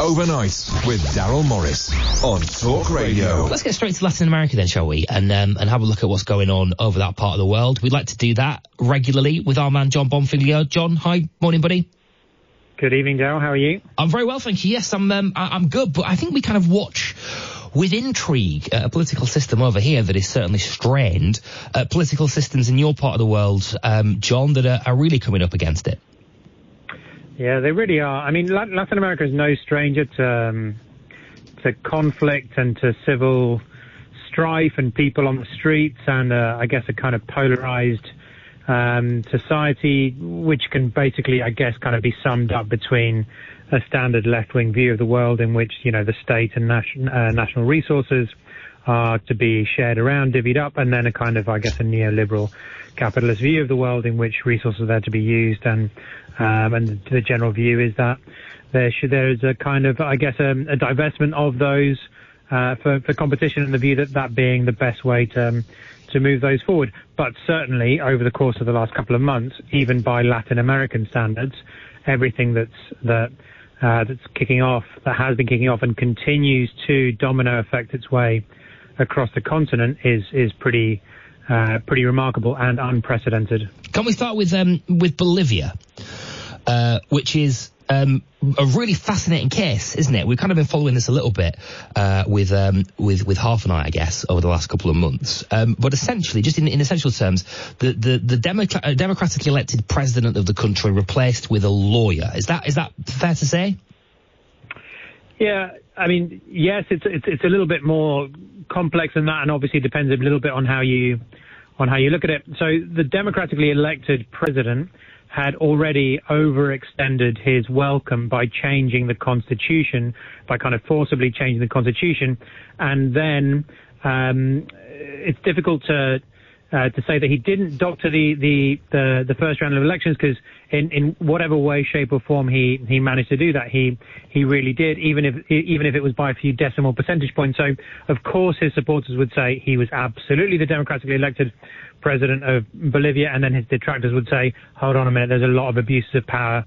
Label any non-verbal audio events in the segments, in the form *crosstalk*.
Overnight with Darryl Morris on talkRADIO. Let's get straight to Latin America then, shall we? And um, and have a look at what's going on over that part of the world. We'd like to do that regularly with our man Jon Bonfiglio. Jon, hi, morning, buddy. Good evening, Darryl. How are you? I'm very well, thank you. Yes, I'm um, I- I'm good, but I think we kind of watch with intrigue uh, a political system over here that is certainly strained. Uh, political systems in your part of the world, um, Jon, that are, are really coming up against it. Yeah, they really are. I mean, Latin America is no stranger to um, to conflict and to civil strife and people on the streets, and uh, I guess a kind of polarized um, society, which can basically, I guess, kind of be summed up between a standard left-wing view of the world in which you know the state and nation, uh, national resources are to be shared around, divvied up, and then a kind of, I guess, a neoliberal capitalist view of the world in which resources are there to be used, and um, and the general view is that there should there is a kind of, I guess, um, a divestment of those uh, for for competition, and the view that that being the best way to um, to move those forward. But certainly over the course of the last couple of months, even by Latin American standards, everything that's that uh, that's kicking off, that has been kicking off, and continues to domino effect its way across the continent is is pretty uh, pretty remarkable and unprecedented. Can we start with um, with Bolivia, uh, which is um, a really fascinating case, isn't it? We've kind of been following this a little bit uh, with um, with with half an eye, I guess, over the last couple of months. Um, but essentially, just in, in essential terms, the the, the uh, democratically elected president of the country replaced with a lawyer. Is that is that fair to say? Yeah, I mean, yes, it's it's it's a little bit more complex than that, and obviously depends a little bit on how you on how you look at it. So the democratically elected president had already overextended his welcome by changing the constitution, by kind of forcibly changing the constitution, and then um, it's difficult to uh, to say that he didn't doctor the the the, the first round of elections because in, in whatever way, shape, or form he he managed to do that, he he really did, even if even if it was by a few decimal percentage points. So of course his supporters would say he was absolutely the democratically elected president of Bolivia, and then his detractors would say, hold on a minute, there's a lot of abuses of power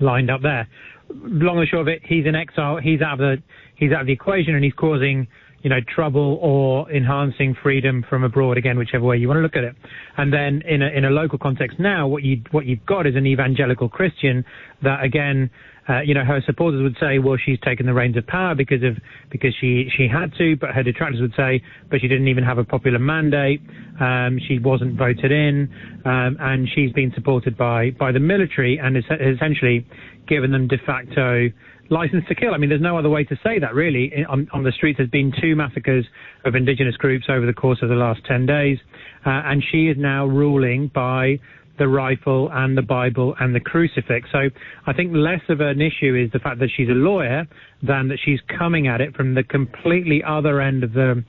lined up there. Long and short of it, he's in exile. He's out of the he's out of the equation, and he's causing you know, trouble or enhancing freedom from abroad, again, whichever way you want to look at it. And then in a, in a local context now, what you, what you've got is an evangelical Christian that again, uh, you know, her supporters would say, well, she's taken the reins of power because of, because she, she had to, but her detractors would say, but she didn't even have a popular mandate. Um, she wasn't voted in, um, and she's been supported by, by the military and is essentially given them de facto license to kill. I mean, there's no other way to say that, really. On, on the streets, there's been two massacres of indigenous groups over the course of the last 10 days, uh, and she is now ruling by the rifle and the Bible and the crucifix. So I think less of an issue is the fact that she's a lawyer than that she's coming at it from the completely other end of the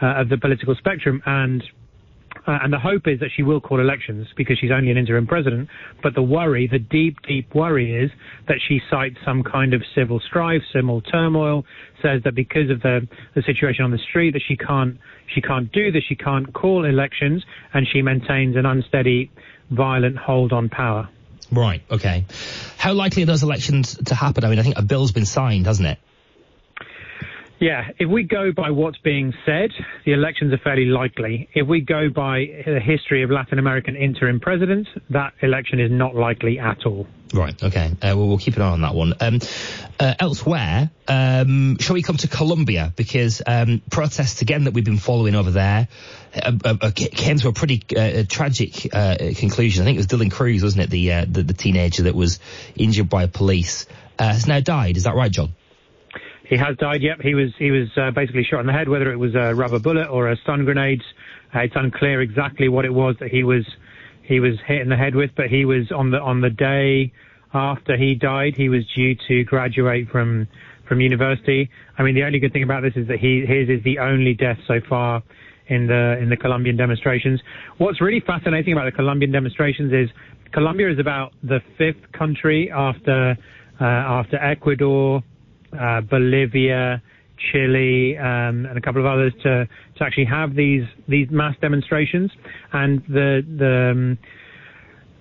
uh, of the political spectrum and uh, and the hope is that she will call elections because she's only an interim president. But the worry, the deep, deep worry is that she cites some kind of civil strife, civil turmoil, says that because of the, the situation on the street that she can't, she can't do this, she can't call elections, and she maintains an unsteady, violent hold on power. Right. Okay. How likely are those elections to happen? I mean, I think a bill's been signed, hasn't it? Yeah, if we go by what's being said, the elections are fairly likely. If we go by the history of Latin American interim presidents, that election is not likely at all. Right. Okay. Uh, well, we'll keep an eye on that one. Um, uh, elsewhere, um, shall we come to Colombia because um, protests again that we've been following over there uh, uh, uh came to a pretty uh, tragic conclusion. I think it was Dylan Cruz, wasn't it, the, the, the teenager that was injured by police, has now died. Is that right, Jon? He has died. Yep, he was he was uh, basically shot in the head. Whether it was a rubber bullet or a stun grenade, uh, it's unclear exactly what it was that he was he was hit in the head with. But he was on the on the day after he died, he was due to graduate from from university. I mean, the only good thing about this is that he his is the only death so far in the in the Colombian demonstrations. What's really fascinating about the Colombian demonstrations is Colombia is about the fifth country after uh, after Ecuador, uh, Bolivia, Chile, um, and a couple of others to to actually have these these mass demonstrations. And the the um,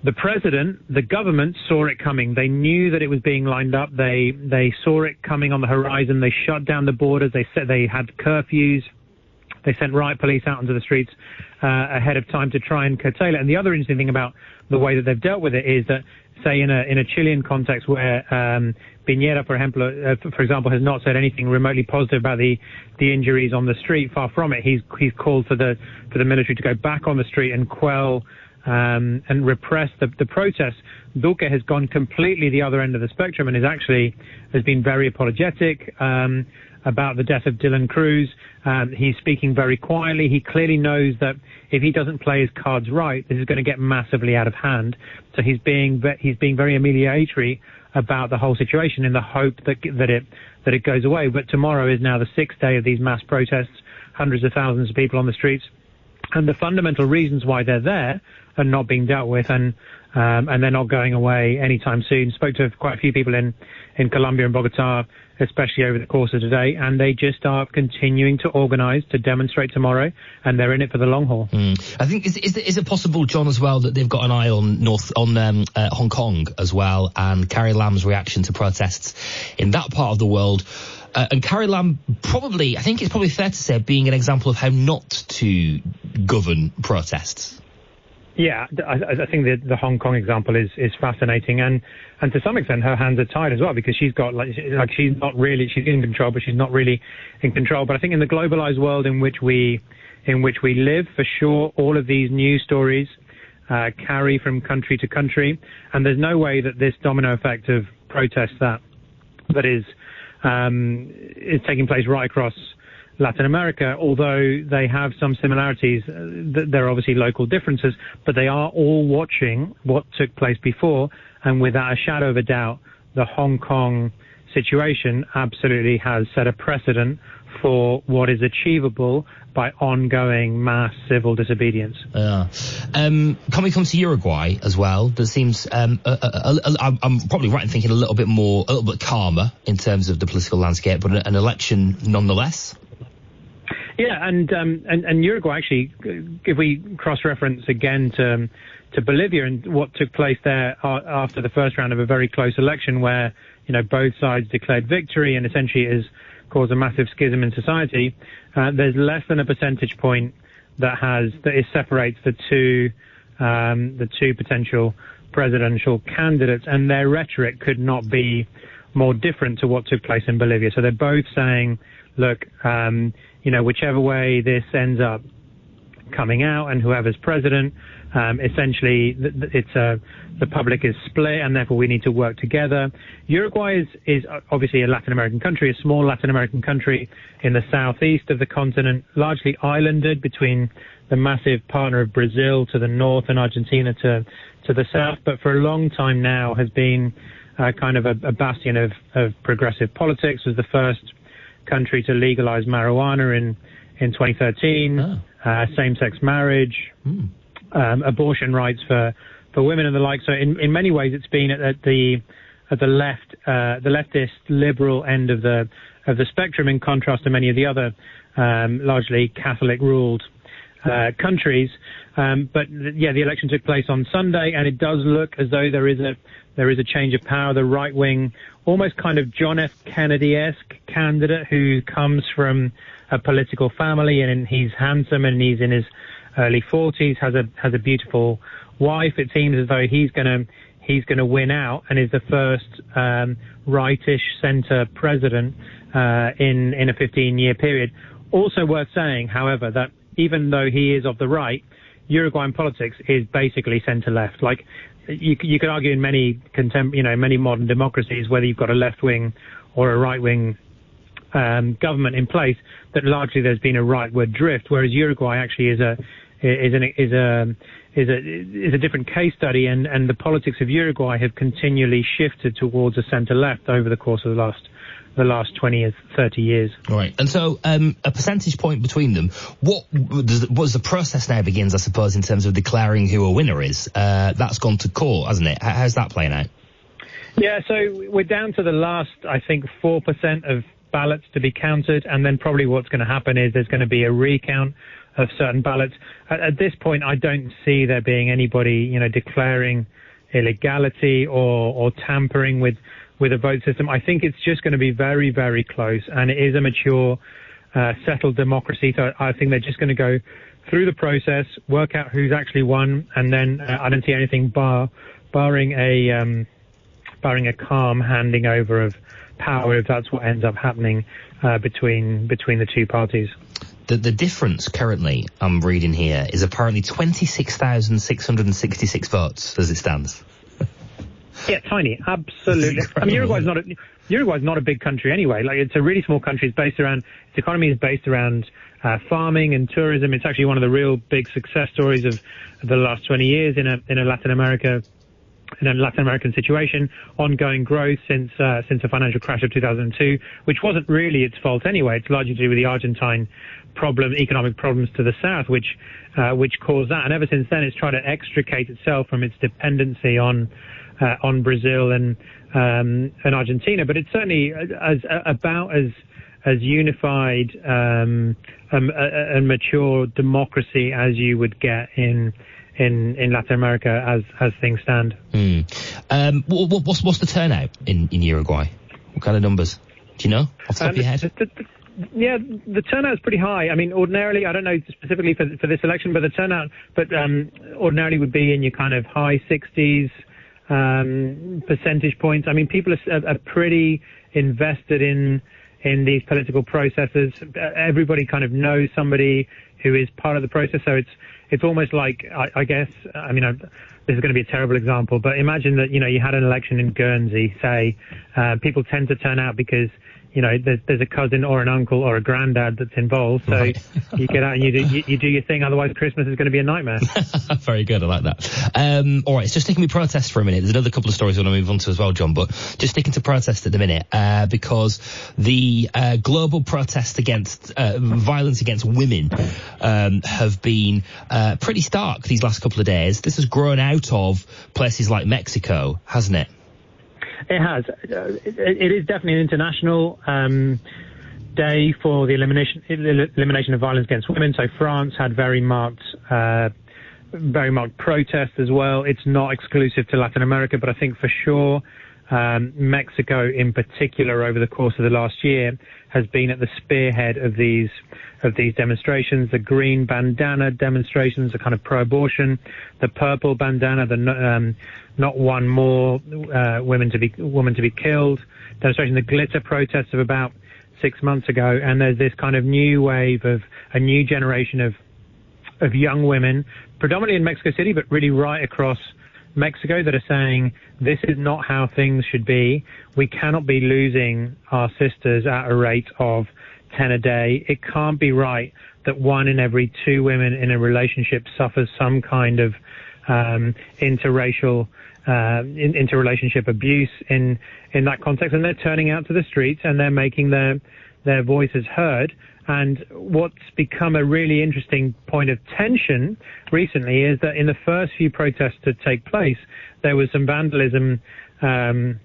the president, the government saw it coming. They knew that it was being lined up. They they saw it coming on the horizon. They shut down the borders. They said they had curfews. They sent riot police out onto the streets uh, ahead of time to try and curtail it. And the other interesting thing about the way that they've dealt with it is that, say, in a in a Chilean context where um, Piñera, for example, uh, for example, has not said anything remotely positive about the the injuries on the street. Far from it. He's he's called for the for the military to go back on the street and quell um, and repress the, the protests. Duque has gone completely the other end of the spectrum and is actually has been very apologetic um, about the death of Dylan Cruz. Um, he's speaking very quietly. He clearly knows that if he doesn't play his cards right, this is going to get massively out of hand. So he's being he's being very amelioratory about the whole situation in the hope that that it that it goes away. But tomorrow is now the sixth day of these mass protests, hundreds of thousands of people on the streets, and the fundamental reasons why they're there are not being dealt with, and um, and they're not going away anytime soon. Spoke to quite a few people in in Colombia and Bogota, especially over the course of today, and they just are continuing to organise to demonstrate tomorrow, and they're in it for the long haul. Mm. I think is, is, is it possible, Jon, as well, that they've got an eye on North on um, uh, Hong Kong as well, and Carrie Lam's reaction to protests in that part of the world. Uh, and Carrie Lam probably, I think it's probably fair to say, being an example of how not to govern protests. Yeah, I, I think the, the Hong Kong example is, is fascinating, and and to some extent her hands are tied as well because she's got like like she's not really she's in control, but she's not really in control. But I think in the globalized world in which we in which we live, for sure, all of these news stories uh, carry from country to country, and there's no way that this domino effect of protests that that is um, is taking place right across Latin America, although they have some similarities, uh, there are obviously local differences, but they are all watching what took place before, and without a shadow of a doubt, the Hong Kong situation absolutely has set a precedent for what is achievable by ongoing mass civil disobedience. Yeah. Um, can we come to Uruguay as well? That seems, um, a, a, a, I'm probably right in thinking a little bit more, a little bit calmer in terms of the political landscape, but an election nonetheless. Yeah, and um, and, and Uruguay actually, if we cross-reference again to to Bolivia and what took place there after the first round of a very close election, where you know both sides declared victory and essentially has caused a massive schism in society. Uh, there's less than a percentage point that has that is separates the two um, the two potential presidential candidates, and their rhetoric could not be more different to what took place in Bolivia. So they're both saying, look. Um, you know, whichever way this ends up coming out and whoever's president, um, essentially it's a, the public is split and therefore we need to work together. Uruguay is, is obviously a Latin American country, a small Latin American country in the southeast of the continent, largely islanded between the massive partner of Brazil to the north and Argentina to, to the south, but for a long time now has been uh, kind of a, a bastion of, of progressive politics, was the first country to legalize marijuana in in 2013, oh. uh, same-sex marriage, mm. Um, abortion rights for for women and the like. So in in many ways, it's been at, at the at the left uh, the leftist liberal end of the of the spectrum, in contrast to many of the other um, largely Catholic ruled uh, countries. Um, but yeah, the election took place on Sunday, and it does look as though there is a there is a change of power. The right wing, almost kind of John F. Kennedy-esque candidate who comes from a political family, and he's handsome and he's in his early 40s, has a has a beautiful wife. It seems as though he's going to he's going to win out and is the first um, rightish centre president uh, in in a 15 year period. Also worth saying, however, that even though he is of the right, Uruguayan politics is basically centre left. Like you, you could argue in many contem- you know many modern democracies whether you've got a left wing or a right wing um, government in place that largely there's been a rightward drift, whereas Uruguay actually is a is an is a is a is a different case study, and and the politics of Uruguay have continually shifted towards a centre left over the course of the last the last 20 or 30 years. Right. And so, um, a percentage point between them, what was the process now begins, I suppose, in terms of declaring who a winner is? Uh, that's gone to court, hasn't it? How's that playing out? Yeah, so we're down to the last, I think, 4% of ballots to be counted, and then probably what's going to happen is there's going to be a recount of certain ballots. At, at this point, I don't see there being anybody, you know, declaring illegality or, or tampering with, with a vote system. I think it's just going to be very, very close, and it is a mature, uh, settled democracy. So I think they're just going to go through the process, work out who's actually won, and then uh, I don't see anything bar, barring a, um, barring a calm handing over of power if that's what ends up happening uh, between between the two parties. The, the difference currently, I'm reading here, is apparently 26,666 votes as it stands. *laughs* yeah, tiny, absolutely. I mean, Uruguay's not a, Uruguay's not a big country anyway. Like, it's a really small country. It's based around, its economy is based around uh, farming and tourism. It's actually one of the real big success stories of the last 20 years in a in a Latin America in a Latin American situation, ongoing growth since uh, since the financial crash of 2002, which wasn't really its fault anyway. It's largely to do with the Argentine problem, economic problems to the south, which uh, which caused that. And ever since then, it's tried to extricate itself from its dependency on uh, on Brazil and um, and Argentina. But it's certainly as, as about as as unified um, um, and mature democracy as you would get in in, in Latin America as as things stand. Mm. Um, what, what's what's the turnout in, in Uruguay? What kind of numbers? Do you know off the top um, of your head? The, the, yeah, the turnout is pretty high. I mean, ordinarily, I don't know specifically for for this election, but the turnout, but um, ordinarily would be in your kind of high 60s um, percentage points. I mean, people are, are pretty invested in in these political processes. Everybody kind of knows somebody who is part of the process, so it's it's almost like I, I guess I mean I, this is going to be a terrible example, but imagine that you know you had an election in Guernsey. Say uh, people tend to turn out because you know, there's, there's, a cousin or an uncle or a granddad that's involved. So right. you get out and you do, you, you, do your thing. Otherwise, Christmas is going to be a nightmare. *laughs* Very good. I like that. Um, all right. So sticking with protests for a minute. There's another couple of stories I want to move on to as well, Jon, but just sticking to protest at the minute, uh, because the, uh, global protests against, uh, violence against women, um, have been, uh, pretty stark these last couple of days. This has grown out of places like Mexico, hasn't it? It has. Uh, it is definitely an international um, day for the elimination elimination of violence against women. So France had very marked. Uh, very marked protest as well. It's not exclusive to Latin America, but I think for sure um, Mexico, in particular, over the course of the last year, has been at the spearhead of these of these demonstrations. The green bandana demonstrations are kind of pro-abortion. The purple bandana, the um, not one more uh, women to be women to be killed demonstration. The glitter protests of about six months ago, and there's this kind of new wave of a new generation of of young women, predominantly in Mexico City, but really right across Mexico, that are saying this is not how things should be. We cannot be losing our sisters at a rate of 10 a day. It can't be right that one in every two women in a relationship suffers some kind of um, interracial uh, in, interrelationship abuse in in that context, and they're turning out to the streets and they're making their their voices heard. And what's become a really interesting point of tension recently is that in the first few protests to take place, there was some vandalism um,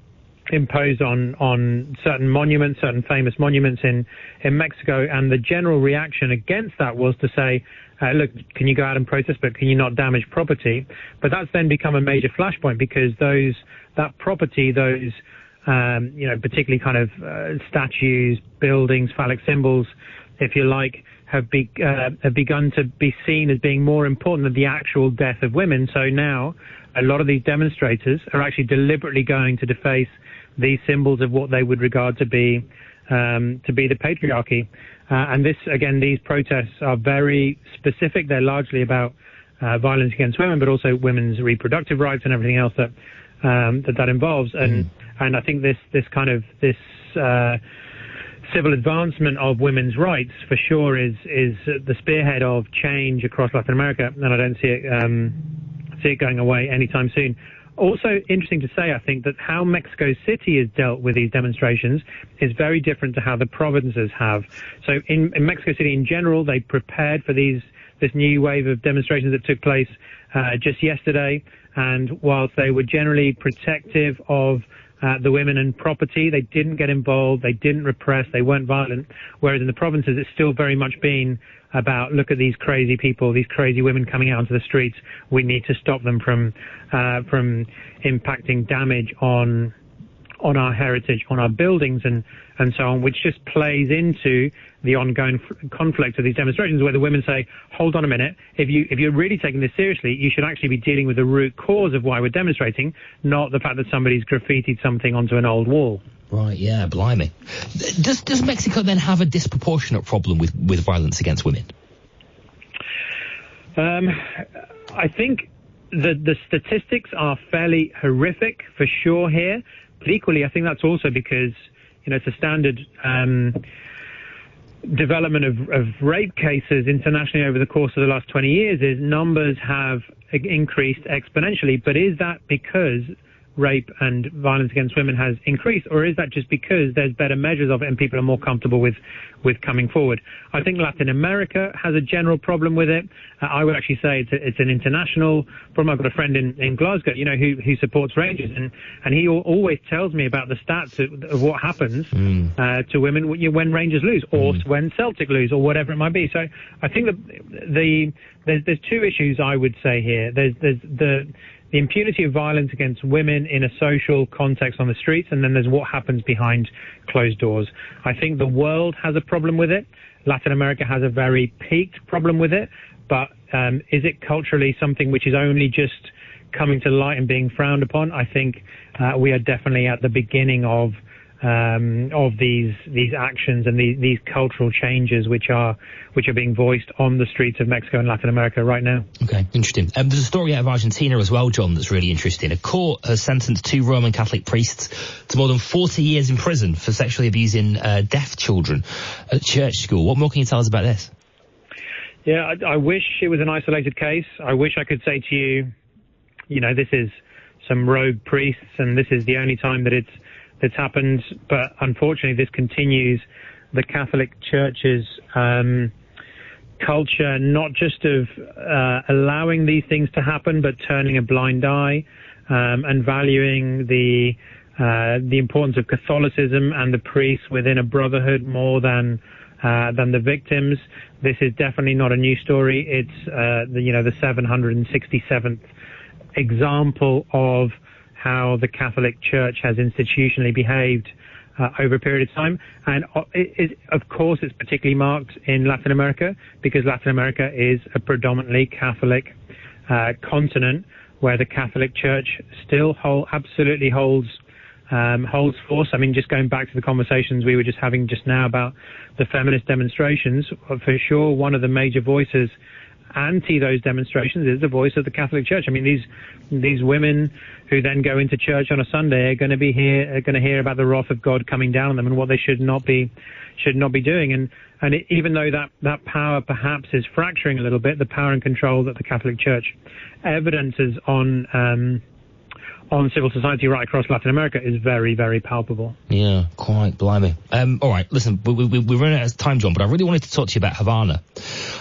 imposed on on certain monuments, certain famous monuments in in Mexico, and the general reaction against that was to say, uh, look, can you go out and protest, but can you not damage property? But that's then become a major flashpoint because those that property, those um, you know, particularly kind of uh, statues, buildings, phallic symbols, if you like, have, be, uh, have begun to be seen as being more important than the actual death of women. So now, a lot of these demonstrators are actually deliberately going to deface these symbols of what they would regard to be um, to be the patriarchy. Uh, and this, again, these protests are very specific. They're largely about uh, violence against women, but also women's reproductive rights and everything else that um, that that involves. And mm. And I think this this kind of this uh, civil advancement of women's rights for sure is is the spearhead of change across Latin America, and I don't see it um, see it going away anytime soon. Also interesting to say, I think, that how Mexico City has dealt with these demonstrations is very different to how the provinces have. So in, in Mexico City in general, they prepared for these this new wave of demonstrations that took place uh, just yesterday, and whilst they were generally protective of uh, the women and property. They didn't get involved. They didn't repress. They weren't violent. Whereas in the provinces, it's still very much been about look at these crazy people, these crazy women coming out onto the streets. We need to stop them from uh, from impacting damage on on our heritage, on our buildings, and and so on, which just plays into the ongoing f- conflict of these demonstrations, where the women say, "Hold on a minute. If you if you're really taking this seriously, you should actually be dealing with the root cause of why we're demonstrating, not the fact that somebody's graffitied something onto an old wall." Right, yeah, blimey. Does does Mexico then have a disproportionate problem with, with violence against women? Um, I think the the statistics are fairly horrific for sure here, but equally, I think that's also because you know it's a standard. Um, development of, of rape cases internationally over the course of the last 20 years is numbers have increased exponentially. But is that because rape and violence against women has increased, or is that just because there's better measures of it and people are more comfortable with with coming forward? I think Latin America has a general problem with it. Uh, I would actually say it's, a, it's an international problem. I've got a friend in, in Glasgow, you know, who, who supports Rangers, and and he always tells me about the stats of, of what happens mm. uh, to women when Rangers lose, or mm. when Celtic lose, or whatever it might be. So I think that the there's there's two issues I would say here. There's there's the the impunity of violence against women in a social context on the streets, and then there's what happens behind closed doors. I think the world has a problem with it. Latin America has a very peaked problem with it, but um, is it culturally something which is only just coming to light and being frowned upon? I think uh, we are definitely at the beginning of um, of these these actions and these, these cultural changes which are which are being voiced on the streets of Mexico and Latin America right now. Okay, interesting. Um, there's a story out of Argentina as well, Jon, that's really interesting. A court has sentenced two Roman Catholic priests to more than 40 years in prison for sexually abusing uh, deaf children at church school. What more can you tell us about this? Yeah, I, I wish it was an isolated case. I wish I could say to you, you know, this is some rogue priests and this is the only time that it's that's happened, but unfortunately, this continues the Catholic Church's um, culture, not just of uh, allowing these things to happen, but turning a blind eye um, and valuing the uh, the importance of Catholicism and the priests within a brotherhood more than uh, than the victims. This is definitely not a new story. It's uh, the you know the 767th example of how the Catholic Church has institutionally behaved uh, over a period of time. And uh, it, it, of course, it's particularly marked in Latin America because Latin America is a predominantly Catholic uh, continent where the Catholic Church still hold, absolutely holds um, holds force. I mean, just going back to the conversations we were just having just now about the feminist demonstrations, for sure, one of the major voices anti those demonstrations is the voice of the Catholic Church. I mean, these these women who then go into church on a Sunday are going to be here, are going to hear about the wrath of God coming down on them and what they should not be should not be doing. And and it, even though that that power perhaps is fracturing a little bit, the power and control that the Catholic Church evidences on. Um, on civil society right across Latin America is very, very palpable. Yeah, quite blimey. Um, all right, listen, we, we, we're running out of time, Jon, but I really wanted to talk to you about Havana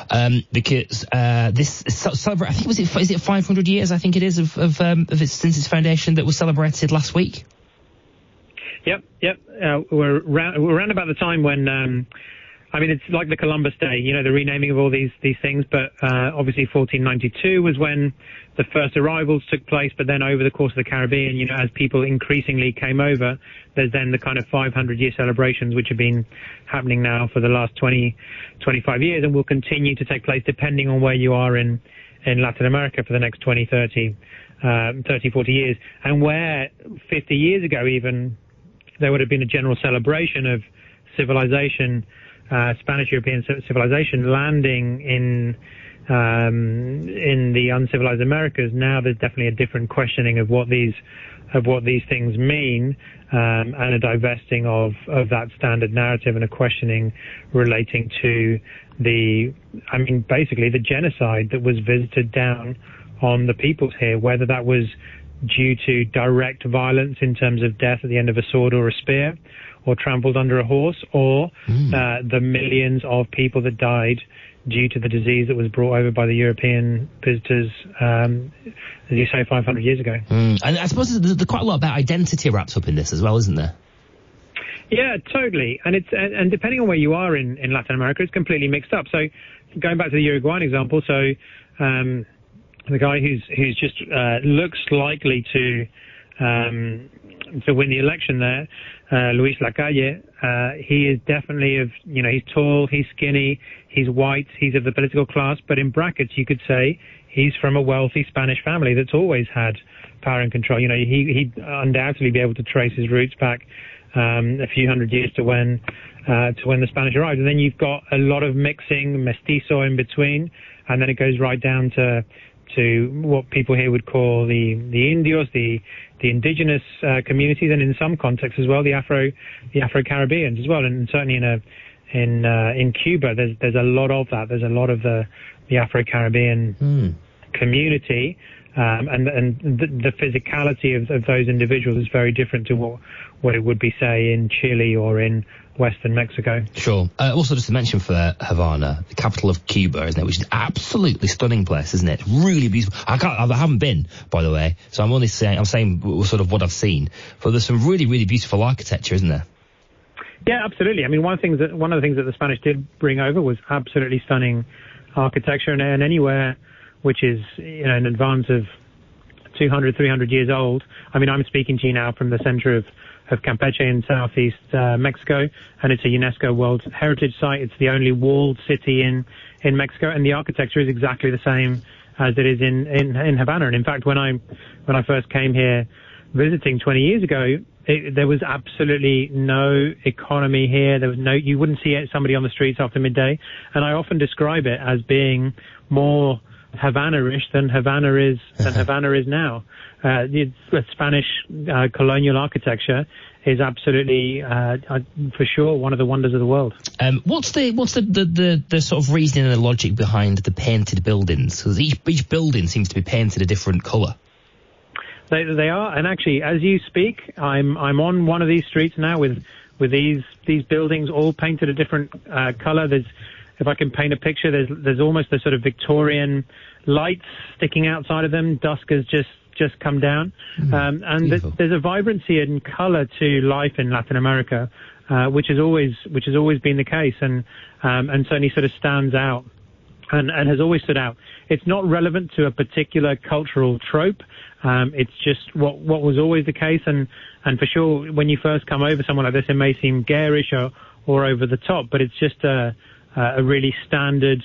um, because uh, this celebrate. I think it was it is it 500 years? I think it is of of, um, of its since its foundation that was celebrated last week. Yep, yep. Uh, we're we're around about the time when. I mean, it's like the Columbus Day, you know, the renaming of all these these things. But uh, obviously, 1492 was when the first arrivals took place. But then, over the course of the Caribbean, you know, as people increasingly came over, there's then the kind of 500 year celebrations, which have been happening now for the last 20, 25 years, and will continue to take place depending on where you are in in Latin America for the next 20, 30, um, 30, 40 years, and where 50 years ago even there would have been a general celebration of civilization Spanish European civilization landing in um, in the uncivilized Americas. Now there's definitely a different questioning of what these of what these things mean, um, and a divesting of of that standard narrative and a questioning relating to the, I mean, basically the genocide that was visited down on the peoples here, whether that was due to direct violence in terms of death at the end of a sword or a spear, or trampled under a horse, or mm. uh, the millions of people that died due to the disease that was brought over by the European visitors, um, as you say, 500 years ago. Mm. And I suppose there's, there's quite a lot about identity wrapped up in this as well, isn't there? Yeah, totally. And it's and, and depending on where you are in, in Latin America, it's completely mixed up. So going back to the Uruguayan example, so um, the guy who's who's just uh, looks likely to um, to win the election there, uh, Luis Lacalle, uh, he is definitely of you know he's tall, he's skinny, he's white, he's of the political class, but in brackets you could say he's from a wealthy Spanish family that's always had power and control. You know, he he'd undoubtedly be able to trace his roots back um, a few hundred years to when uh, to when the Spanish arrived. And then you've got a lot of mixing, mestizo in between, and then it goes right down to to what people here would call the the Indios, the the indigenous uh, communities, and in some contexts as well, the Afro the Afro Caribbeans as well, and certainly in a in uh, in Cuba, there's there's a lot of that. There's a lot of the the Afro Caribbean Mm. community. Um, and and the, the physicality of, of those individuals is very different to what what it would be, say, in Chile or in Western Mexico. Sure. Uh, also, just to mention for Havana, the capital of Cuba, isn't it? Which is an absolutely stunning place, isn't it? Really beautiful. I can't, I haven't been, by the way, so I'm only saying, I'm saying sort of what I've seen. But there's some really, really beautiful architecture, isn't there? Yeah, absolutely. I mean, one of the things that one of the things that the Spanish did bring over was absolutely stunning architecture, and, and anywhere which is you know in advance of 200, 300 years old. I mean, I'm speaking to you now from the center of of Campeche in southeast uh, Mexico, and it's a UNESCO World Heritage Site. It's the only walled city in in Mexico, and the architecture is exactly the same as it is in in, in Havana. And in fact, when I when I first came here visiting 20 years ago, it, there was absolutely no economy here. There was no, you wouldn't see somebody on the streets after midday. And I often describe it as being more Havana-ish than Havana is than *laughs* Havana is now. Uh, the, the Spanish uh, colonial architecture is absolutely, uh, uh, for sure, one of the wonders of the world. Um, what's the what's the, the, the, the sort of reasoning and the logic behind the painted buildings? Because each each building seems to be painted a different colour. They, they are, and actually, as you speak, I'm I'm on one of these streets now with with these these buildings all painted a different uh, color. There's, if I can paint a picture, there's there's almost a sort of Victorian lights sticking outside of them. Dusk has just just come down, Mm, um, and th- there's a vibrancy and color to life in Latin America, uh, which has always which has always been the case, and um, and certainly sort of stands out and, and has always stood out. It's not relevant to a particular cultural trope. Um, it's just what what was always the case, and and for sure, when you first come over somewhere like this, it may seem garish or or over the top, but it's just a a really standard,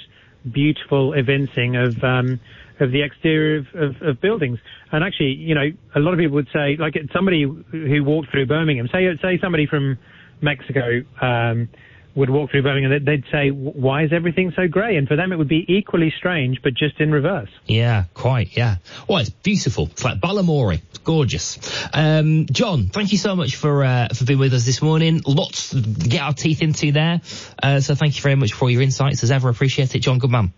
beautiful evincing of. Um, of the exterior of, of, of buildings, and actually, you know, a lot of people would say, like somebody who walked through Birmingham, say say somebody from Mexico um, would walk through Birmingham, they'd- they'd say, "Why is everything so grey?" And for them, it would be equally strange, but just in reverse. Yeah, quite. Yeah. Well, it's beautiful. It's like Balamory. It's gorgeous. Um, Jon, thank you so much for uh, for being with us this morning. Lots to get our teeth into there. Uh, so thank you very much for all your insights. As ever, appreciate it, Jon. Good man.